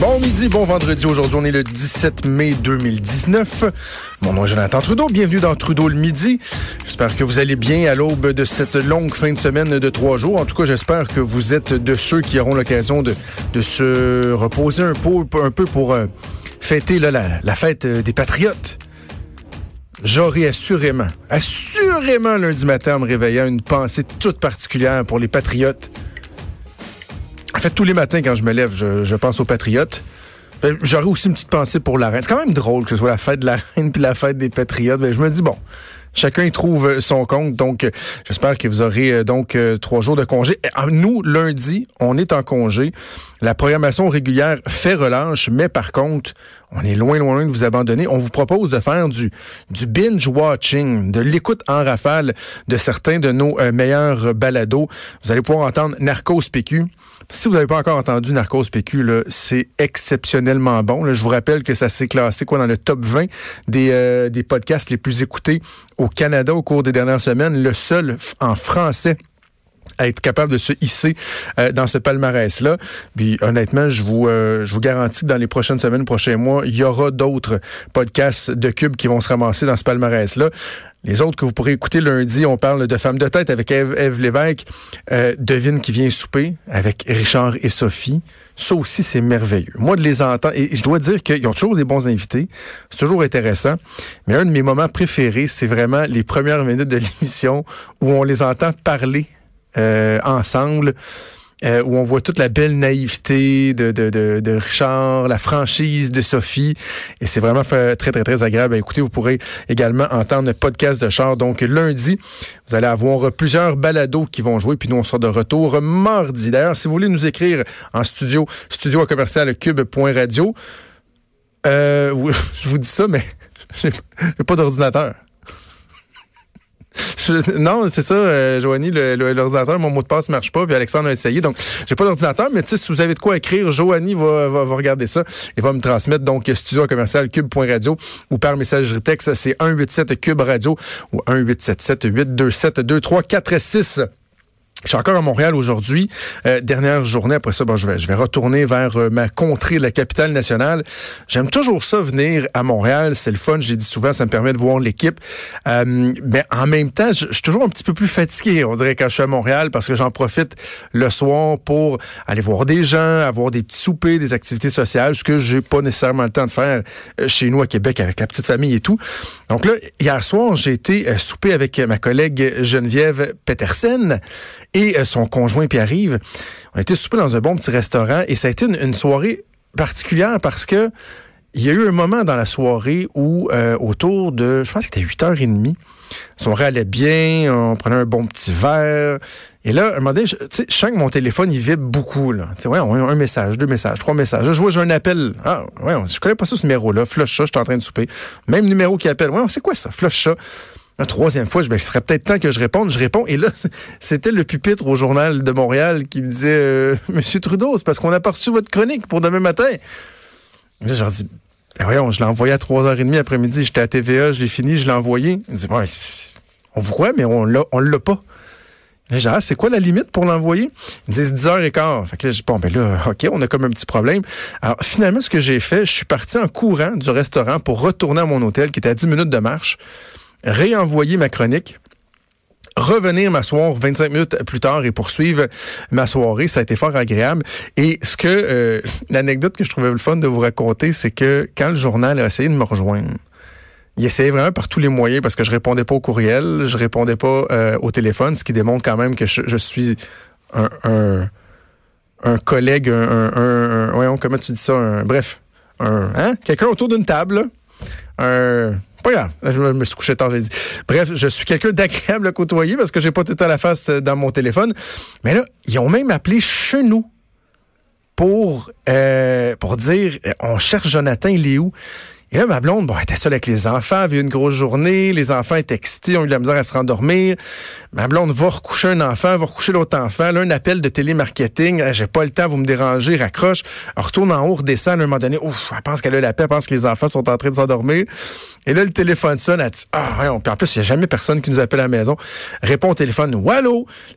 Bon midi, bon vendredi. Aujourd'hui, on est le 17 mai 2019. Mon nom est Jonathan Trudeau. Bienvenue dans Trudeau le midi. J'espère que vous allez bien à l'aube de cette longue fin de semaine de trois jours. En tout cas, j'espère que vous êtes de ceux qui auront l'occasion de, se reposer un peu, pour euh, fêter la fête euh, des patriotes. J'aurai assurément, assurément lundi matin en me réveillant une pensée toute particulière pour les patriotes. En fait, tous les matins quand je me lève, je, pense aux patriotes. Ben, J'aurais aussi une petite pensée pour la reine. C'est quand même drôle que ce soit la fête de la reine puis la fête des patriotes. Mais je me dis bon, chacun y trouve son compte. Donc, euh, j'espère que vous aurez euh, donc euh, trois jours de congé. Euh, Nous, lundi, on est en congé. La programmation régulière fait relâche, mais par contre, on est loin, loin, loin de vous abandonner. On vous propose de faire du, du binge-watching, de l'écoute en rafale de certains de nos euh, meilleurs balados. Vous allez pouvoir entendre Narcos PQ. Si vous n'avez pas encore entendu Narcos PQ, c'est exceptionnellement bon. Je vous rappelle que ça s'est classé quoi dans le top 20 des, euh, des podcasts les plus écoutés au Canada au cours des dernières semaines. Le seul en français à être capable de se hisser euh, dans ce palmarès-là. Puis honnêtement, je vous, euh, je vous garantis que dans les prochaines semaines, prochains mois, il y aura d'autres podcasts de Cube qui vont se ramasser dans ce palmarès-là. Les autres que vous pourrez écouter lundi, on parle de Femmes de tête avec Ève, Ève Lévesque, euh, Devine qui vient souper avec Richard et Sophie. Ça aussi, c'est merveilleux. Moi, de les entendre, et je dois dire qu'ils ont toujours des bons invités. C'est toujours intéressant. Mais un de mes moments préférés, c'est vraiment les premières minutes de l'émission où on les entend parler euh, ensemble, euh, où on voit toute la belle naïveté de, de, de, Richard, la franchise de Sophie. Et c'est vraiment très, très, très agréable. à écouter. vous pourrez également entendre le podcast de Char. Donc, lundi, vous allez avoir plusieurs balados qui vont jouer. Puis nous, on sera de retour mardi. D'ailleurs, si vous voulez nous écrire en studio, studio à commercial cube.radio, euh, je vous dis ça, mais j'ai pas d'ordinateur. Non, c'est ça, euh, Joanie, l'ordinateur, mon mot de passe marche pas, puis Alexandre a essayé, donc j'ai pas d'ordinateur, mais si vous avez de quoi écrire, Joanie va, va, va regarder ça et va me transmettre donc studio commercial cube.radio ou par messagerie texte, c'est 187 cube radio ou 1877 827 2346. Je suis encore à Montréal aujourd'hui. Euh, dernière journée. Après ça, bon, je, vais, je vais retourner vers euh, ma contrée, la capitale nationale. J'aime toujours ça, venir à Montréal. C'est le fun. J'ai dit souvent, ça me permet de voir l'équipe. Euh, mais en même temps, je, suis toujours un petit peu plus fatigué, on dirait, quand je suis à Montréal, parce que j'en profite le soir pour aller voir des gens, avoir des petits soupers, des activités sociales, ce que j'ai pas nécessairement le temps de faire euh, chez nous à Québec avec la petite famille et tout. Donc là, hier soir, j'ai été euh, souper avec ma collègue Geneviève Petersen et euh, son conjoint Pierre-Yves. On été souper dans un bon petit restaurant et ça a été une, soirée particulière parce que il y a eu un moment dans la soirée où, euh, autour de, je pense que c'était 8h30, la soirée allait bien, on prenait un bon petit verre. Et là, un moment donné, je, sens que mon téléphone, il vibre beaucoup. Là. Tu sais, ouais, on a un message, deux messages, trois messages. Je vois, j'ai un appel. Ah, ouais, je connais pas ça, ce numéro-là. Flush ça, je suis en train de souper. Même numéro qui appelle. Ouais, c'est quoi ça? Flush ça. La troisième fois, je me serait peut-être temps que je réponde. Je réponds. Et là, c'était le pupitre au journal de Montréal qui me disait, euh, Monsieur Trudeau, c'est parce qu'on a pas reçu votre chronique pour demain matin. Là, je leur dis, ben voyons, je l'ai envoyé à 3h30 après-midi. J'étais à TVA, je l'ai fini, je l'ai envoyé. Il dit, ouais, on vous croit, mais on l'a, on l'a pas. Là, j'ai ah, c'est quoi la limite pour l'envoyer? Ils me disent 10h15. Fait que là, je dis, bon, ben là, OK, on a comme un petit problème. Alors, finalement, ce que j'ai fait, je suis parti en courant du restaurant pour retourner à mon hôtel, qui était à 10 minutes de marche, réenvoyer ma chronique revenir m'asseoir 25 minutes plus tard et poursuivre ma soirée. Ça a été fort agréable. Et ce que euh, l'anecdote que je trouvais le fun de vous raconter, c'est que quand le journal a essayé de me rejoindre, il essayait vraiment par tous les moyens parce que je répondais pas au courriel, je répondais pas euh, au téléphone, ce qui démontre quand même que je, suis un, collègue, un, un, un- comment tu dis ça, bref, un, hein, quelqu'un autour d'une table, un, pas grave, je me, suis couché tard, j'ai dit. Bref, je suis quelqu'un d'agréable à côtoyer parce que j'ai pas tout temps la face euh, dans mon téléphone. Mais là, ils ont même appelé chez nous pour, euh, pour dire, euh, on cherche Jonathan, il est où? Et là, ma blonde, bon, elle était seule avec les enfants, elle avait eu une grosse journée, les enfants étaient excités, ont eu de la misère à se rendormir. Ma blonde va recoucher un enfant, va recoucher l'autre enfant. Là, un appel de télémarketing, Ah, j'ai pas le temps, vous me dérangez, raccroche. Elle retourne en haut, redescend, à un moment donné, ouf, elle pense qu'elle a la paix, elle pense que les enfants sont en train de s'endormir. Et là, le téléphone sonne, elle dit, ah. Puis en plus, il n'y a jamais personne qui nous appelle à la maison. Répond au téléphone,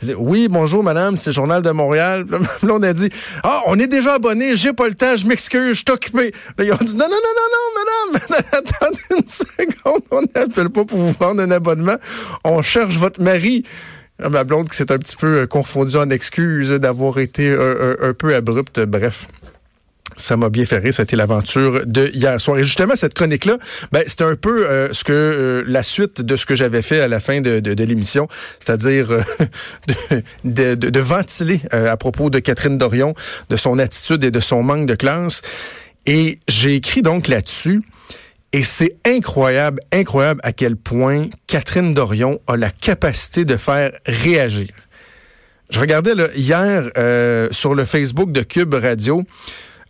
dis, oui, bonjour, madame, c'est le Journal de Montréal. Là, blonde a dit, ah, on est déjà abonné, j'ai pas le temps, je m'excuse, je suis occupé. Là, ils ont dit, non, non, non, non, non, madame, attendez une seconde, on n'appelle pas pour vous vendre un abonnement, on cherche votre mari. Là, Ma blonde qui s'est un petit peu euh, confondue en excuses d'avoir été un, un- un peu abrupte, bref. Ça m'a bien fait rire, ça a été l'aventure de hier soir. Et justement, cette chronique-là, ben, c'était un peu euh, ce que euh, la suite de ce que j'avais fait à la fin de, de- l'émission, c'est-à-dire euh, de, de- ventiler à propos de Catherine Dorion, de son attitude et de son manque de classe. Et j'ai écrit donc là-dessus, et c'est incroyable, incroyable à quel point Catherine Dorion a la capacité de faire réagir. Je regardais hier sur le Facebook de Cube Radio,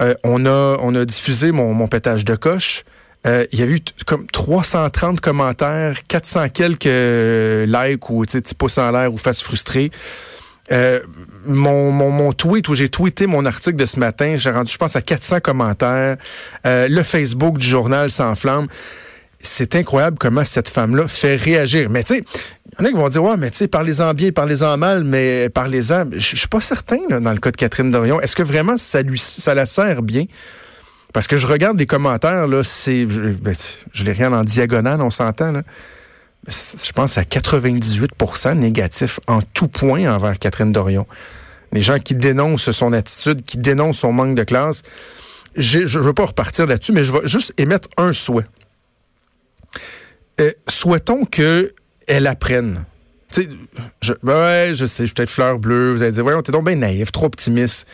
euh, on, a, on a diffusé mon, mon pétage de coche. Euh, il y a eu comme 330 commentaires, 400 quelques euh, likes ou petits pouces en l'air ou faces frustrées. Mon, mon, mon tweet où j'ai tweeté mon article de ce matin, j'ai rendu, je pense, à 400 commentaires. Le Facebook du journal s'enflamme. C'est incroyable comment cette femme-là fait réagir. Mais tu sais, il y en a qui vont dire, ouais, mais tu sais, parlez-en bien, parlez-en mal, mais parlez-en. Je suis pas certain, dans le cas de Catherine Dorion. Est-ce que vraiment ça lui, la sert bien? Parce que je regarde les commentaires, là, c'est, je, ben, je les regarde en diagonale, on s'entend. Je pense à 98% négatif en tout point envers Catherine Dorion. Les gens qui dénoncent son attitude, qui dénoncent son manque de classe. Je ne veux pas repartir là-dessus, mais je vais juste émettre un souhait. Euh, souhaitons que elle apprenne. Je, ouais, je sais, peut-être fleur bleue. Vous allez dire, voyons, t'es donc bien naïf, trop optimiste.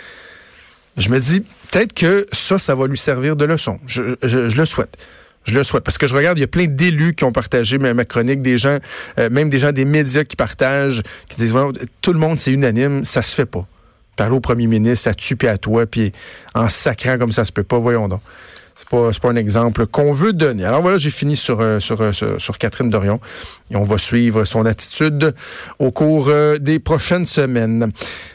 Je me dis, peut-être que ça, ça va lui servir de leçon. Je, le souhaite. Je le souhaite. Parce que je regarde, il y a plein d'élus qui ont partagé ma, chronique, des gens, euh, même des gens des médias qui partagent, qui disent, Voyons, tout le monde, c'est unanime, ça se fait pas. Parler au premier ministre, à tu puis à toi, puis en sacrant comme ça se peut pas, voyons donc. C'est pas, pas un exemple qu'on veut donner. Alors voilà, j'ai fini sur, euh, euh, sur, sur Catherine Dorion et on va suivre son attitude au cours euh, des prochaines semaines.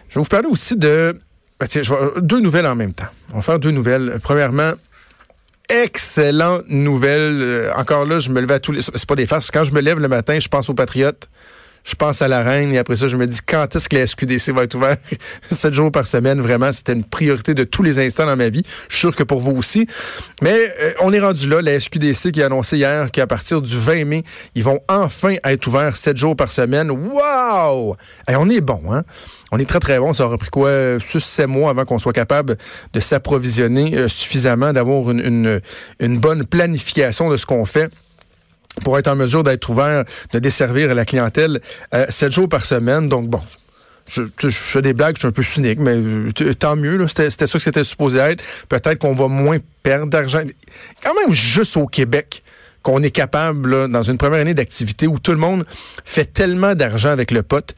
Je vais vous parler aussi de ben, tiens, deux nouvelles en même temps. On va faire deux nouvelles. Premièrement, excellente nouvelle. Encore là, je me levais à tous les... C'est pas des farces. Quand je me lève le matin, je pense aux Patriotes. Je pense à la reine et après ça, je me dis quand est-ce que la SQDC va être ouverte? Sept jours par semaine, vraiment, c'était une priorité de tous les instants dans ma vie. Je suis sûr que pour vous aussi. Mais euh, on est rendu là. La SQDC qui a annoncé hier qu'à partir du 20 mai, ils vont enfin être ouverts sept jours par semaine. Wow! Et on est bon, hein? On est très, très bon. Ça aura pris quoi? 6-7 mois avant qu'on soit capable de s'approvisionner euh, suffisamment, d'avoir une, une bonne planification de ce qu'on fait pour être en mesure d'être ouvert, de desservir la clientèle euh, sept jours par semaine. Donc bon, je, fais des blagues, je suis un peu cynique, mais tant mieux. C'était ça que c'était supposé être. Peut-être qu'on va moins perdre d'argent. Quand même juste au Québec qu'on est capable, dans une première année d'activité où tout le monde fait tellement d'argent avec le pot.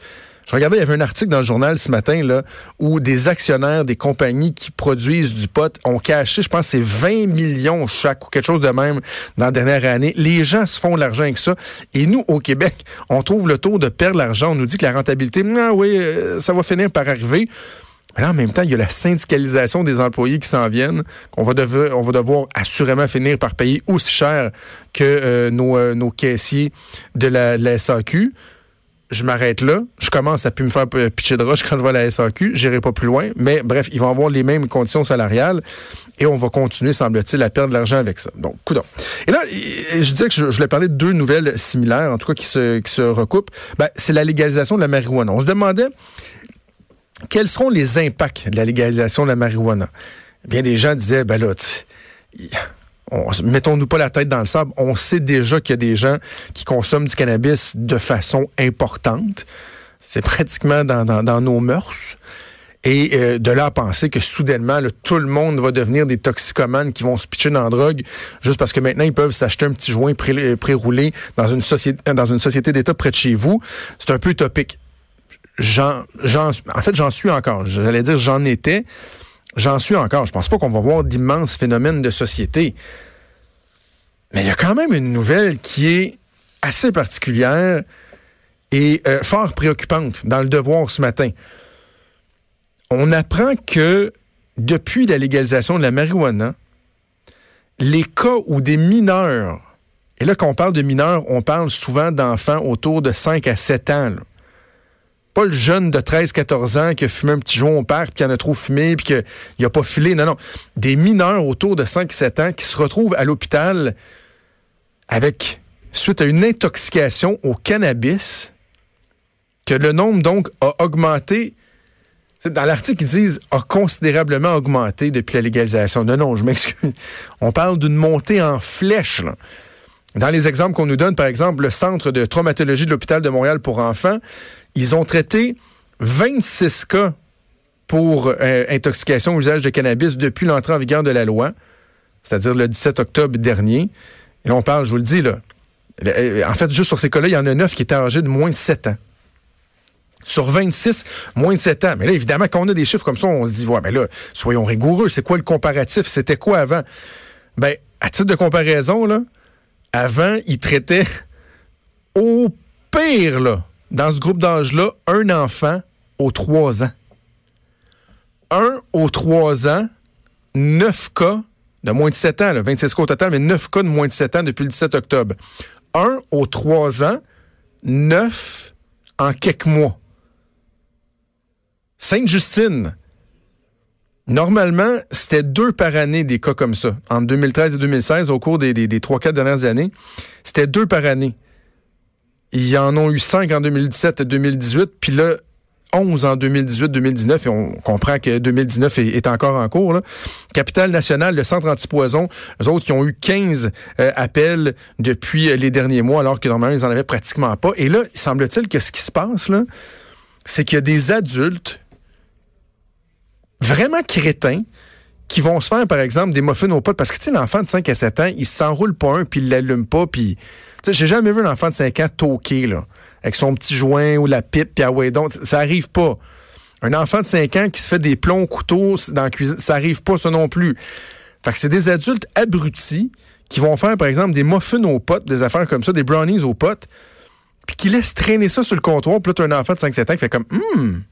Je regardais, il y avait un article dans le journal ce matin là, où des actionnaires des compagnies qui produisent du pot ont caché, je pense, c'est 20 millions chaque ou quelque chose de même dans la dernière année. Les gens se font l'argent avec ça. Et nous, au Québec, on trouve le taux de perdre l'argent. On nous dit que la rentabilité, ah oui, euh, ça va finir par arriver. Mais là, en même temps, il y a la syndicalisation des employés qui s'en viennent, qu'on va devoir, va devoir assurément finir par payer aussi cher que euh, nos, euh, nos caissiers de la, de la SAQ. Je m'arrête là. Je commence à plus me faire pitcher de roche quand je vois la SAQ. J'irai pas plus loin. Mais bref, ils vont avoir les mêmes conditions salariales et on va continuer, semble-t-il, à perdre de l'argent avec ça. Donc, coudon. Et là, je disais que je, voulais parler de deux nouvelles similaires, en tout cas qui se, recoupent. Ben, c'est la légalisation de la marijuana. On se demandait quels seront les impacts de la légalisation de la marijuana? Bien, des gens disaient, ben là, mettons-nous pas la tête dans le sable. On sait déjà qu'il y a des gens qui consomment du cannabis de façon importante. C'est pratiquement dans, nos mœurs. Et euh, de là à penser que soudainement, tout le monde va devenir des toxicomanes qui vont se pitcher dans la drogue juste parce que maintenant, ils peuvent s'acheter un petit joint pré- pré-roulé dans une société dans une société d'État près de chez vous. C'est un peu utopique. J'en, en fait, j'en suis encore. J'allais dire j'en étais. J'en suis encore. Je pense pas qu'on va voir d'immenses phénomènes de société. Mais il y a quand même une nouvelle qui est assez particulière et euh, fort préoccupante dans le devoir ce matin. On apprend que depuis la légalisation de la marijuana, les cas où des mineurs, et là qu'on parle de mineurs, on parle souvent d'enfants autour de 5 à 7 ans. Pas le jeune de 13-14 ans qui a fumé un petit joint au parc, puis qui en a trop fumé, puis qu'il a pas filé. Non, non. Des mineurs autour de 5-7 ans qui se retrouvent à l'hôpital avec, suite à une intoxication au cannabis, que le nombre donc a augmenté. Dans l'article, ils disent a considérablement augmenté depuis la légalisation. Non, non, je m'excuse. On parle d'une montée en flèche. Dans les exemples qu'on nous donne, par exemple, le Centre de traumatologie de l'hôpital de Montréal pour enfants, ils ont traité 26 cas pour euh, intoxication au usage de cannabis depuis l'entrée en vigueur de la loi, c'est-à-dire le 17 octobre dernier. Et là, on parle, je vous le dis, là. euh, En fait, juste sur ces cas-là, il y en a 9 qui étaient âgés de moins de 7 ans. Sur 26, moins de 7 ans. Mais là, évidemment, quand on a des chiffres comme ça, on se dit, ouais, mais là, soyons rigoureux. C'est quoi le comparatif? C'était quoi avant? Ben, à titre de comparaison, là, avant, ils traitaient au pire, là, dans ce groupe d'âge-là, un enfant aux 3 ans. Un aux 3 ans, 9 cas de moins de 7 ans, là, 26 cas au total, mais 9 cas de moins de 7 ans depuis le 17 octobre. Un aux 3 ans, 9 en quelques mois. Sainte-Justine, normalement, c'était deux par année des cas comme ça. En 2013 et 2016, au cours des, des, des 3-4 dernières années, c'était deux par année. Il y en ont eu 5 en 2017 et 2018, puis là, 11 en 2018-2019, et on comprend que 2019 est, encore en cours. Là. Capitale nationale, le centre antipoison, eux autres qui ont eu 15 euh, appels depuis euh, les derniers mois, alors que normalement, ils en avaient pratiquement pas. Et là, il semble-t-il que ce qui se passe, c'est qu'il y a des adultes vraiment crétins qui vont se faire, par exemple, des muffins aux potes. Parce que, tu sais, l'enfant de 5 à 7 ans, il s'enroule pas un, puis il l'allume pas, puis... Tu sais, j'ai jamais vu un enfant de 5 ans toquer, là, avec son petit joint ou la pipe, puis ah ouais, donc, ça arrive pas. Un enfant de 5 ans qui se fait des plombs au couteau dans la cuisine, ça arrive pas, ça non plus. Fait que c'est des adultes abrutis qui vont faire, par exemple, des muffins aux potes, des affaires comme ça, des brownies aux potes, puis qui laissent traîner ça sur le comptoir, puis là, t'as un enfant de 5-7 ans qui fait comme, hum,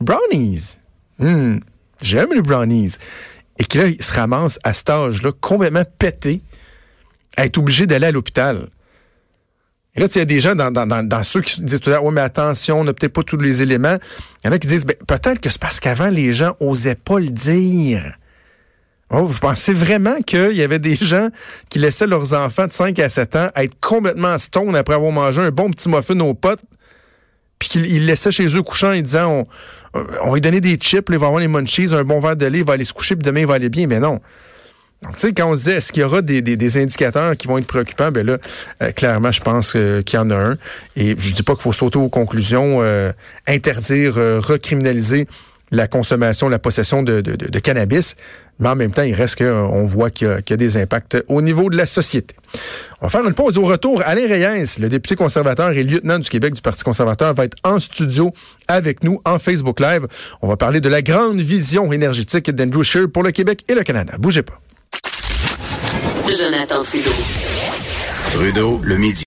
brownies. Hum, j'aime les brownies. Et qui là, il se ramasse à cet âge-là, complètement pété, à être obligé d'aller à l'hôpital. Et là, il y a des gens dans, dans, ceux qui disent tout à ouais, mais attention, on n'a peut-être pas tous les éléments. Il y en a qui disent, ben, peut-être que c'est parce qu'avant, les gens osaient pas le dire. Oh, vous pensez vraiment qu'il y avait des gens qui laissaient leurs enfants de 5 à 7 ans être complètement stone après avoir mangé un bon petit muffin aux potes, puis qu'ils ils laissaient chez eux couchant en disant on, on va lui donner des chips, là, il va avoir les munchies, un bon verre de lait, il va aller se coucher, puis demain il va aller bien. Mais non. Donc, tu sais, quand on se dit, est-ce qu'il y aura des, des, des indicateurs qui vont être préoccupants, ben là, euh, clairement, je pense euh, qu'il y en a un. Et je dis pas qu'il faut sauter aux conclusions, euh, interdire, euh, recriminaliser la consommation, la possession de, de, de, de cannabis, mais en même temps, il reste qu'on voit qu'il y, a- qu'il y a des impacts au niveau de la société. On va faire une pause au retour. Alain Reyes, le député conservateur et lieutenant du Québec du Parti conservateur, va être en studio avec nous en Facebook Live. On va parler de la grande vision énergétique d'Andrew Scheer pour le Québec et le Canada. Bougez pas. Jonathan Trudeau. Trudeau, le midi.